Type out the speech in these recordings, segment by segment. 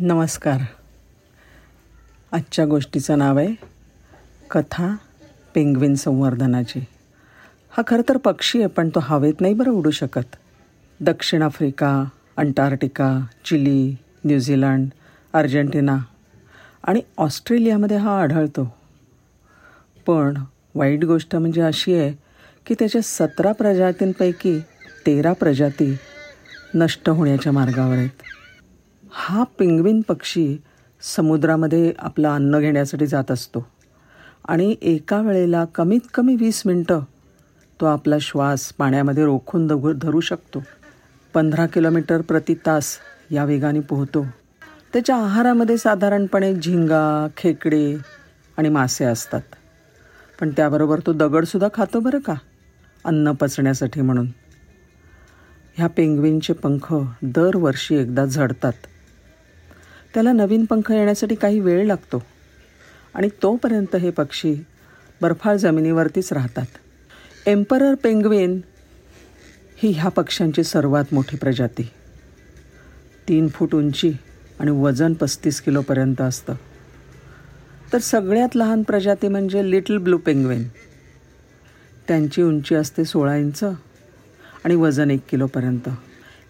नमस्कार. आजच्या गोष्टीचं नाव आहे कथा पेंग्विन संवर्धनाची. हा खरं तर पक्षी आहे पण तो हवेत नाही बरं उडू शकत. दक्षिण Africa Antarctica Chile New Zealand Argentina आणि ऑस्ट्रेलियामध्ये हा आढळतो. पण वाईट गोष्ट म्हणजे अशी आहे की त्याच्या सतरा प्रजातींपैकी तेरा प्रजाती नष्ट होण्याच्या मार्गावर आहेत. हा पिंगवीन पक्षी समुद्रामध्ये आपलं अन्न घेण्यासाठी जात असतो. आणि एका वेळेला कमीत कमी वीस मिनटं तो आपला श्वास पाण्यामध्ये रोखून दगू धरू शकतो. पंधरा किलोमीटर प्रति तास या वेगाने पोहतो. त्याच्या आहारामध्ये साधारणपणे झिंगा खेकडे आणि मासे असतात. पण त्याबरोबर तो दगडसुद्धा खातो बरं का? अन्न पचण्यासाठी म्हणून. ह्या पेंग्विनचे पंख दरवर्षी एकदा झडतात. त्याला नवीन पंख येण्यासाठी काही वेळ लागतो. आणि तोपर्यंत हे पक्षी बर्फाळ जमिनीवरतीच राहतात. एम्परर पेंग्विन ही ह्या पक्ष्यांची सर्वात मोठी प्रजाती. तीन फूट उंची आणि वजन पस्तीस किलोपर्यंत असतं. तर सगळ्यात लहान प्रजाती म्हणजे लिटल ब्लू पेंग्विन. त्यांची उंची असते सोळा इंच आणि वजन एक किलोपर्यंत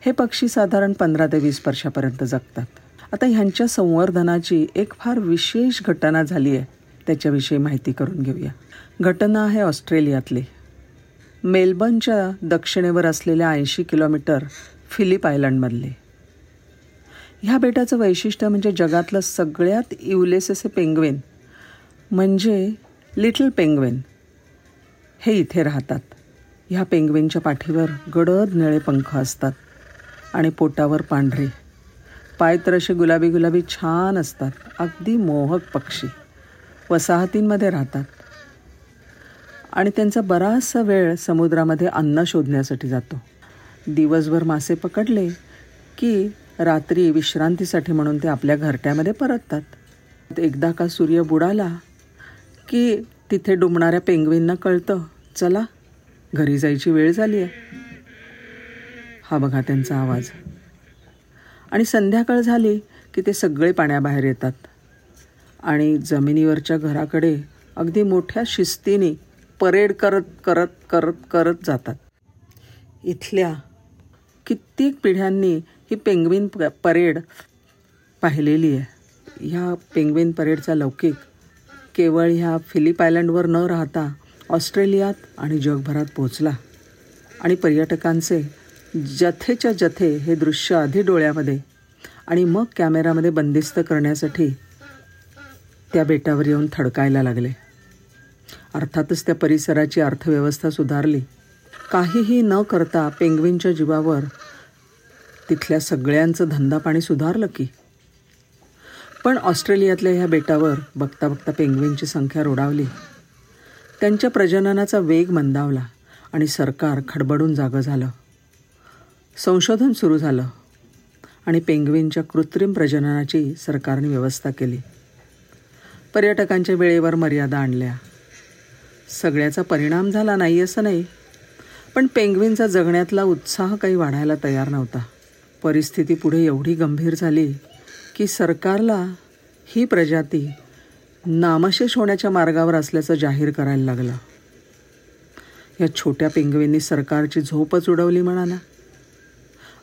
हे पक्षी साधारण पंधरा ते वीस वर्षापर्यंत जगतात. आता ह्यांच्या संवर्धनाची एक फार विशेष घटना झाली आहे. त्याच्याविषयी माहिती करून घेऊया. घटना आहे ऑस्ट्रेलियातली. मेलबर्नच्या दक्षिणेवर असलेल्या ऐंशी किलोमीटर फिलिप आयलंडमधले. ह्या बेटाचं वैशिष्ट्य म्हणजे जगातलं सगळ्यात इवलेसेसे पेंगवेन म्हणजे लिटल पेंगवेन. हे इथे राहतात. ह्या पेंगवेनच्या पाठीवर गडद निळे पंख असतात आणि पोटावर पांढरे. पाय तर असे गुलाबी गुलाबी छान असतात. अगदी मोहक पक्षी. वसाहतींमध्ये राहतात. आणि त्यांचा बराचसा वेळ समुद्रामध्ये अन्न शोधण्यासाठी जातो. दिवसभर मासे पकडले की रात्री विश्रांतीसाठी म्हणून ते आपल्या घरट्यामध्ये परततात. एकदा का सूर्य बुडाला की तिथे डुंबणाऱ्या पेंगवींना कळतं चला घरी जायची वेळ झाली आहे हा बघा त्यांचा आवाज. आणि संध्याकाळ झाली की ते सगळे पाण्याबाहेर येतात. आणि जमिनीवरच्या घराकडे अगदी मोठ्या शिस्तीने परेड करत करत करत करत जातात. इथल्या कित्येक पिढ्यांनी ही पेंग्विन प परेड पाहिलेली आहे. ह्या पेंग्विन परेडचा लौकिक केवळ ह्या फिलिप आयलंडवर न राहता ऑस्ट्रेलियात आणि जगभरात पोचला आणि पर्यटकांचे जथेच्या जथे हे दृश्य आधी डोळ्यामध्ये आणि मग कॅमेरामध्ये बंदिस्त करण्यासाठी त्या बेटावर येऊन थडकायला लागले. अर्थातच त्या परिसराची अर्थव्यवस्था सुधारली. काहीही न करता पेंग्विनच्या जीवावर तिथल्या सगळ्यांचं धंदापाणी सुधारलं की. पण ऑस्ट्रेलियातल्या ह्या बेटावर बघता बघता पेंग्विनची संख्या रोडावली. त्यांच्या प्रजननाचा वेग मंदावला आणि सरकार खडबडून जागं झालं. संशोधन सुरू झालं आणि पेंग्विनच्या कृत्रिम प्रजननाची सरकारने व्यवस्था केली. पर्यटकांच्या वेळेवर मर्यादा आणल्या. सगळ्याचा परिणाम झाला नाही असं नाही पण पेंग्विनचा जगण्यातला उत्साह काही वाढायला तयार नव्हता. परिस्थिती पुढे एवढी गंभीर झाली की सरकारला ही प्रजाती नामशेष होण्याच्या मार्गावर असल्याचं जाहीर करायला लागलं. या छोट्या पेंगवींनी सरकारची झोपच उडवली म्हणा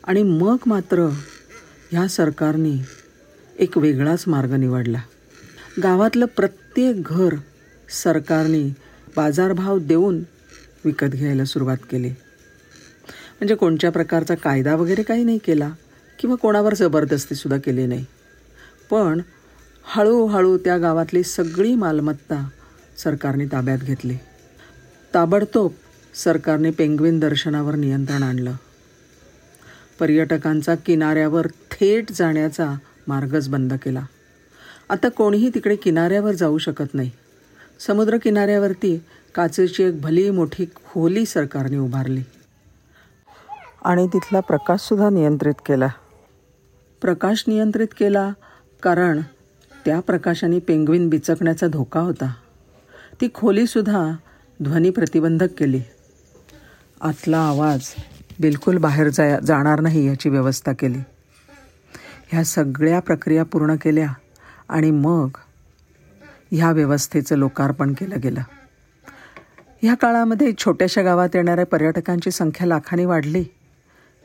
आणि मग मात्र ह्या सरकारने एक वेगळाच मार्ग निवडला. गावातलं प्रत्येक घर सरकारने बाजारभाव देऊन विकत घ्यायला सुरुवात केली. म्हणजे कोणत्या प्रकारचा कायदा वगैरे काही नाही केला किंवा कोणावर जबरदस्तीसुद्धा केली नाही. पण हळूहळू त्या गावातली सगळी मालमत्ता सरकारने ताब्यात घेतली. ताबडतोब सरकारने पेंग्विन दर्शनावर नियंत्रण आणलं. पर्यटकांचा किनाऱ्यावर थेट जाण्याचा मार्गच बंद केला. आता कोणीही तिकडे किनाऱ्यावर जाऊ शकत नाही. समुद्र किनाऱ्यावरती काचेची एक भली मोठी खोली सरकारने उभारली. आणि तिथला प्रकाशसुद्धा नियंत्रित केला. प्रकाश नियंत्रित केला कारण त्या प्रकाशाने पेंग्विन बिचकण्याचा धोका होता. ती खोलीसुद्धा ध्वनी प्रतिबंधक केली. आतला आवाज बिलकुल बाहेर जा जाणार नाही याची व्यवस्था केली. ह्या सगळ्या प्रक्रिया पूर्ण केल्या आणि मग ह्या व्यवस्थेचं लोकार्पण केलं गेलं. ह्या काळामध्ये छोट्याशा गावात येणाऱ्या पर्यटकांची संख्या लाखांनी वाढली.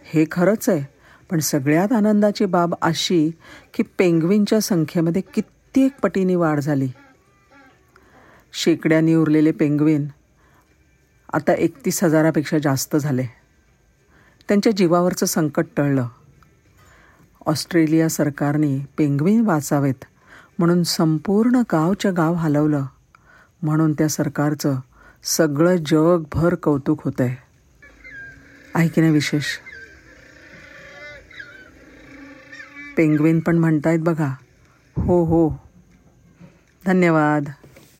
हे खरंच आहे पण सगळ्यात आनंदाची बाब अशी की पेंग्विनच्या संख्येमध्ये कित्येक पटीने वाढ झाली. शेकड्यांनी उरलेले पेंग्विन आता एकतीस हजारापेक्षा जास्त झाले. त्यांच्या जीवावरचं संकट टळलं. ऑस्ट्रेलिया सरकारने पेंग्विन वाचावेत म्हणून संपूर्ण गावच्या गाव हलवलं. म्हणून त्या सरकारचं सगळं जगभर कौतुक होतं आहे आहे की नाही विशेष. पेंग्विन पण म्हणतायत बघा. हो हो. धन्यवाद.